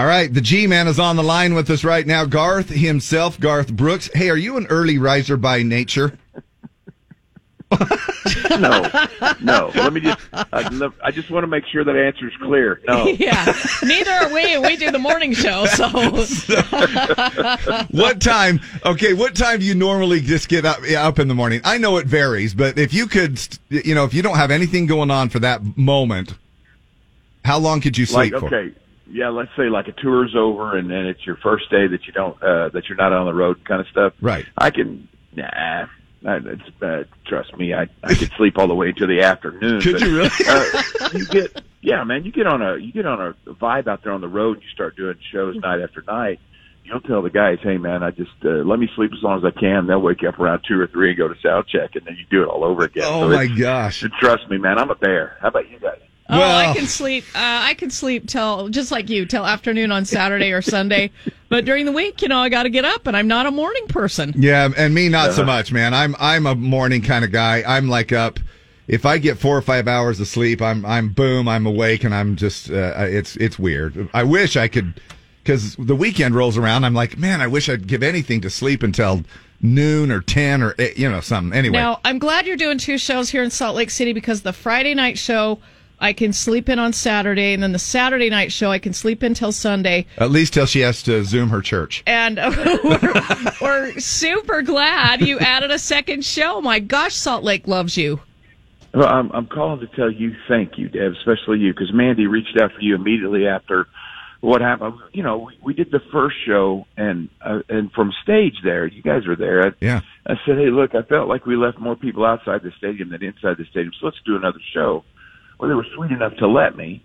All right, the G man is on the line with us right now. Garth himself, Garth Brooks. Hey, are you an early riser by nature? no, no. Let me just. I, I just want to make sure that answer is clear. No. yeah. Neither are we. We do the morning show. So. what time? Okay, what time do you normally just get up up in the morning? I know it varies, but if you could, you know, if you don't have anything going on for that moment, how long could you sleep like, for? Okay. Yeah, let's say like a tour's over and then it's your first day that you don't uh that you're not on the road kind of stuff. Right. I can nah I, it's, uh, trust me, I I could sleep all the way to the afternoon. Could but, you really? uh, you get yeah, man. You get on a you get on a vibe out there on the road. You start doing shows night after night. You'll tell the guys, "Hey, man, I just uh, let me sleep as long as I can." They'll wake you up around two or three and go to sound check, and then you do it all over again. Oh So my gosh! Trust me, man. I'm a bear. How about you guys? Oh, Well- I can sleep. Uh, I can sleep till just like you till afternoon on Saturday or Sunday. But during the week, you know, I got to get up, and I'm not a morning person. Yeah, and me not so much, man. I'm I'm a morning kind of guy. I'm like up. If I get four or five hours of sleep, I'm I'm boom, I'm awake, and I'm just uh, it's it's weird. I wish I could, because the weekend rolls around. I'm like, man, I wish I'd give anything to sleep until noon or ten or eh, you know something. Anyway, Now, I'm glad you're doing two shows here in Salt Lake City because the Friday night show I can sleep in on Saturday, and then the Saturday night show I can sleep in till Sunday. at least till she has to zoom her church. And we're, we're super glad you added a second show. My gosh, Salt Lake loves you. Well, I'm, I'm calling to tell you thank you, Deb, especially you, because Mandy reached out for you immediately after what happened. You know, we, we did the first show, and uh, and from stage there, you guys were there. I, Yeah. I said, hey, look, I felt like we left more people outside the stadium than inside the stadium, so let's do another show. Well, they were sweet enough to let me.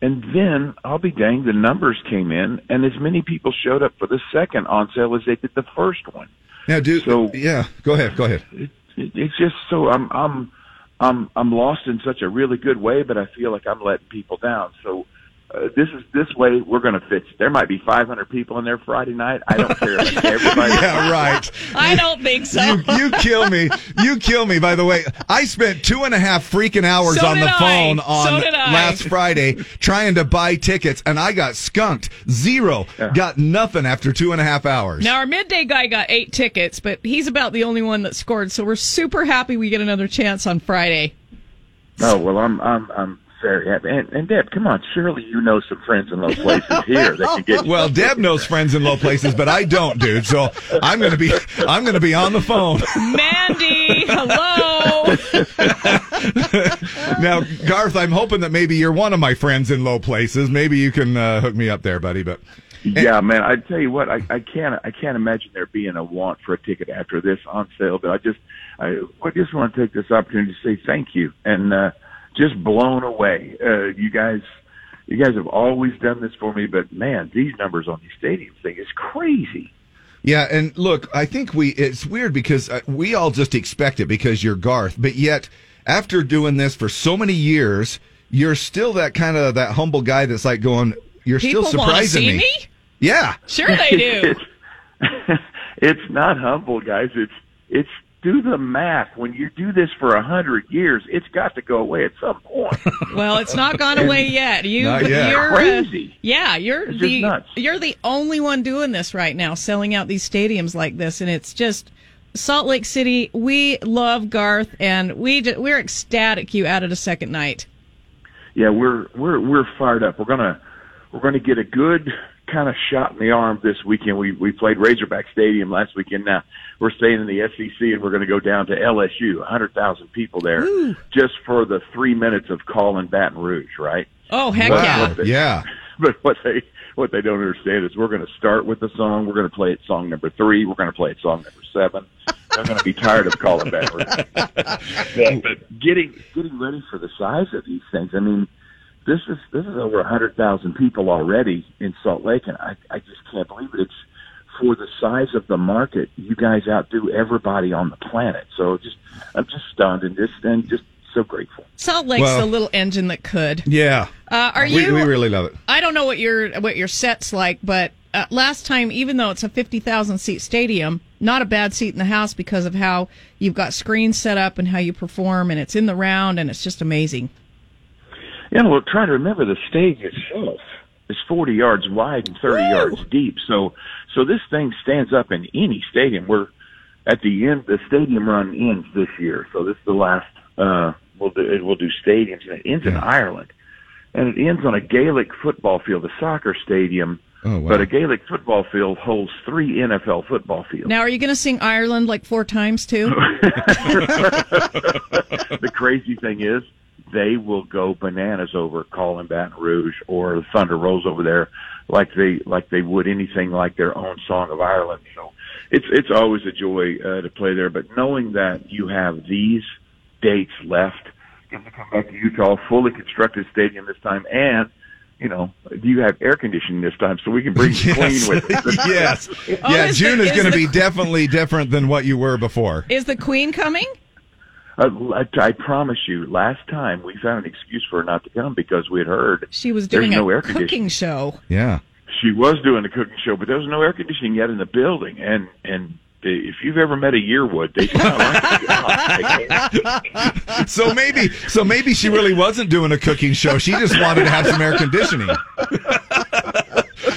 And then, I'll be danged, the numbers came in, and as many people showed up for the second on sale as they did the first one. Now, do So- yeah. Go ahead. Go ahead. it, it, it's just so I'm I'm I'm I'm lost in such a really good way, but I feel like I'm letting people down. So uh, this is this way we're going to fix it. There might be 500 people in there Friday night. I don't care. Everybody. Yeah, right. I don't think so. You, you kill me. You kill me. By the way, I spent two and a half freaking hours So on the I. phone on did I. last Friday trying to buy tickets, and I got skunked. Zero. Got nothing after two and a half hours. Now our midday guy got eight tickets, but he's about the only one that scored. So we're super happy we get another chance on Friday. Oh well, I'm I'm I'm very happy. And, and Deb, come on, surely you know some friends in low places here that can get. Well, some Deb tickets. knows friends in low places, but I don't, dude. So I'm gonna be I'm gonna be on the phone. Mandy, hello. now, Garth, I'm hoping that maybe you're one of my friends in low places. Maybe you can uh, hook me up there, buddy. But Yeah, man. I tell you what, I, I can't I can't imagine there being a want for a ticket after this on sale. But I just I, I just want to take this opportunity to say thank you and uh, just blown away. Uh, you guys, you guys have always done this for me, but man, these numbers on these stadium thing is crazy. Yeah, and look, I think we it's weird because uh, we all just expect it because you're Garth, but yet after doing this for so many years, you're still that kind of that humble guy that's like going, you're People still surprising see me. me? Yeah. Sure they do. it's, it's not humble, guys. It's it's do the math. When you do this for a hundred years, it's got to go away at some point. Well, it's not gone away yet. You, yet. you're uh, Crazy. yeah, you're It's the nuts. you're the only one doing this right now, selling out these stadiums like this, and it's just Salt Lake City. We love Garth, and we ju- we're ecstatic you added a second night. yeah, we're we're we're fired up. We're gonna we're gonna get a good kind of shot in the arm this weekend. We we played Razorback Stadium last weekend. Now we're staying in the SEC, and we're going to go down to LSU. A hundred thousand people there just for the three minutes of calling Baton Rouge, right? Oh heck Wow. yeah! Yeah. But what they what they don't understand is we're going to start with the song. We're going to play it song number three. We're going to play it song number seven. They're going to be tired of calling Baton Rouge. but, but getting getting ready for the size of these things. I mean, this is this is over a hundred thousand people already in Salt Lake, and I I just can't believe it. It's for the size of the market. You guys outdo everybody on the planet. So just I'm just stunned and just and just so grateful. Salt Lake's Well- the little engine that could. Yeah. Uh, are we, you? we really love it. I don't know what your what your set's like, but uh, last time, even though it's a fifty thousand seat stadium, not a bad seat in the house because of how you've got screens set up and how you perform, and it's in the round, and it's just amazing. Yeah, well, try to remember the stage itself is 40 yards wide and 30 yards deep. So, so this thing stands up in any stadium. We're at the end. The stadium run ends this year, so this is the last. Uh, we'll do we'll do stadiums, and it ends in Ireland, and it ends on a Gaelic football field, a soccer stadium. Oh, wow. But a Gaelic football field holds three NFL football fields. Now, are you going to sing Ireland like four times too? the crazy thing is, they will go bananas over calling Baton Rouge or the Thunder Rolls over there, like they like they would anything like their own song of Ireland. So it's it's always a joy uh, to play there. But knowing that you have these dates left, get to come back to Utah, fully constructed stadium this time, and you know, do you have air conditioning this time, so we can bring the Yes. queen with us. yes. Oh, yeah, is June the- is is going to the- be definitely different than what you were before. Is the Queen coming? Uh, I, I promise you, last time we found an excuse for her not to come because we had heard She was doing no a air cooking show. Yeah. she was doing a cooking show, but there was no air conditioning yet in the building. And and if you've ever met a yearwood, they smell like So maybe, so maybe she really wasn't doing a cooking show. She just wanted to have some air conditioning.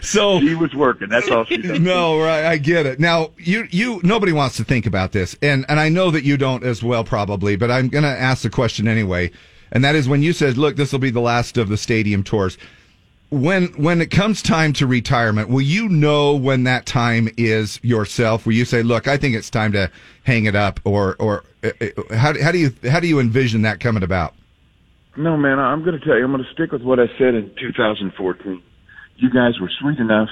So She was working. That's all she did. no, right? I get it. Now, you, you, nobody wants to think about this, and and I know that you don't as well, probably. But I'm going to ask the question anyway, and that is when you said, "Look, this will be the last of the stadium tours." When when it comes time to retirement, will you know when that time is yourself? Will you say, "Look, I think it's time to hang it up," or or uh, uh, how how do you how do you envision that coming about? No, man, I'm going to tell you. I'm going to stick with what I said in 2014. You guys were sweet enough,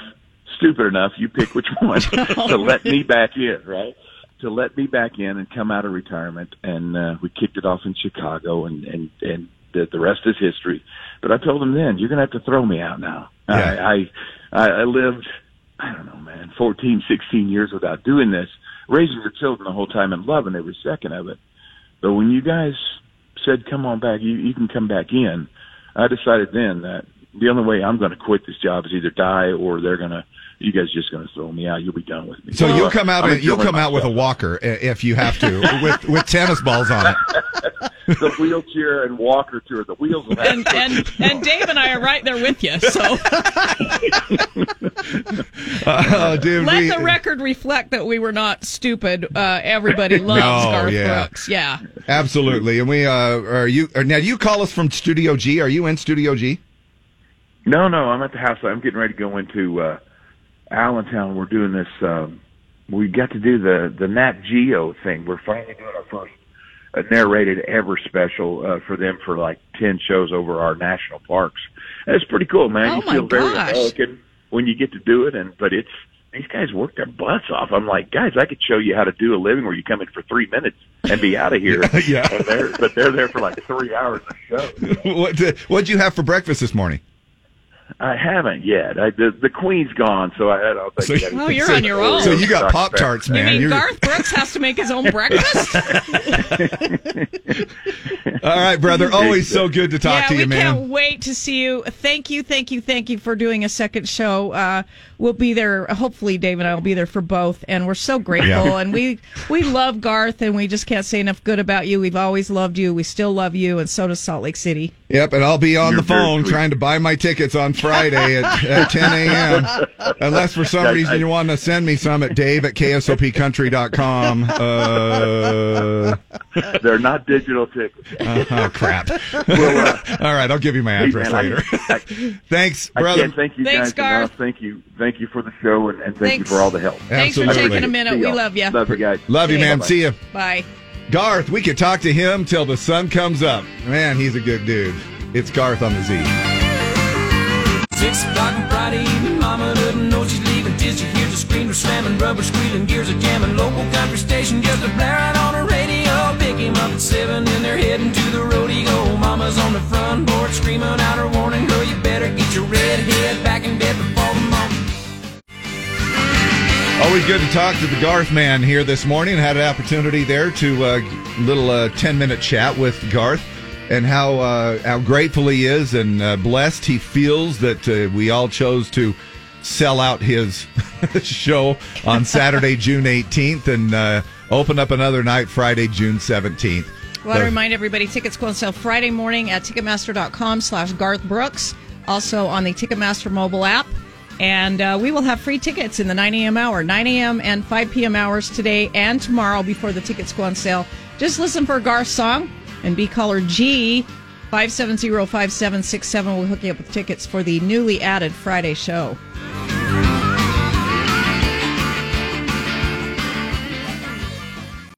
stupid enough. You pick which one to let me back in, right? To let me back in and come out of retirement, and uh, we kicked it off in Chicago, and and and the, the rest is history. But I told them then, you're going to have to throw me out now. Yeah. I, I I I lived, I don't know, man, 14, 16 years without doing this, raising your children the whole time and loving every second of it. But when you guys said, "Come on back," you you can come back in. I decided then that the only way I'm going to quit this job is either die or they're going to. You guys just going to throw me out. You'll be done with me. So Well, you'll come out I'm you'll enjoying come out with a walker if you have to, with with tennis balls on it. the wheelchair and walker tour. The wheels will have And and and Dave and I are right there with you. So Oh, dude, let we- the record reflect that we were not stupid. Uh, everybody loves No, Garth yeah. Brooks. Yeah. Absolutely, and we uh, are you are, now. Do you call us from Studio G? Are you in Studio G? No, no, I'm at the house. I'm getting ready to go into uh, Allentown. We're doing this. Um, we got to do the the Nat Geo thing. We're finally doing our first uh, narrated ever special uh, for them for like ten shows over our national parks. And it's pretty cool, man. Oh, you my feel very gosh. American when you get to do it, and but it's these guys work their butts off. I'm like, guys, I could show you how to do a living where you come in for three minutes and be out of here. Yeah. and they're, but they're there for like three hours a show. what did what'd you have for breakfast this morning? I haven't yet. I, the the queen's gone, so I, I don't think. So- I gotta Oh, you're some on your own. So you got Pop Pepper. Tarts, You man. mean You're- Garth Brooks has to make his own breakfast? All right, brother. Always so good to talk yeah, to you, we man. can't wait to see you. Thank you, thank you, thank you for doing a second show. Uh, we'll be there. Hopefully, Dave and I will be there for both, and we're so grateful. Yeah. And we we love Garth, and we just can't say enough good about you. We've always loved you. We still love you, and so does Salt Lake City. Yep, and I'll be on You're the phone trying to buy my tickets on Friday at, at 10 a.m. Unless for some I- reason I- you want to send me some at dave at ksopcountry.com. Uh, They're not digital tickets. oh, crap. Well, uh, All right, I'll give you my address man, later. I- Thanks, brother. can't thank you Thanks, guys Garth. enough. Thank you, thank you for the show, and, and thank Thanks. you for all the help. Thanks for taking a minute. We love you. Love you guys. Love you, Okay. man. Bye-bye. See you. Bye. Garth, we could talk to him till the sun comes up. Man, he's a good dude. It's Garth on the Z. Six o'clock on Friday evening, Mama doesn't know she's leaving till she hears the screamer slamming, rubber squealing, gears are jamming. Local country station just a blaring on the radio. Pick him up at seven, and they're heading to the rodeo. Mama's on the front porch screaming out her warning, girl, you better get your red head back in bed before the morning. Always good to talk to the Garth man here this morning. Had an opportunity there to uh, little uh, ten minute chat with Garth and how uh, how grateful he is and uh, blessed he feels that uh, we all chose to sell out his show on Saturday, June 18th, and uh, open up another night Friday, June 17th. Well, so, I remind everybody, tickets go on sale Friday morning at Ticketmaster.com slash Garth Brooks, also on the Ticketmaster mobile app. And uh, we will have free tickets in the 9 a.m. hour, 9 a.m. and 5 p.m. hours today and tomorrow before the tickets go on sale. Just listen for Garth's song, and be caller G 570 5767. We'll hook you up with tickets for the newly added Friday show.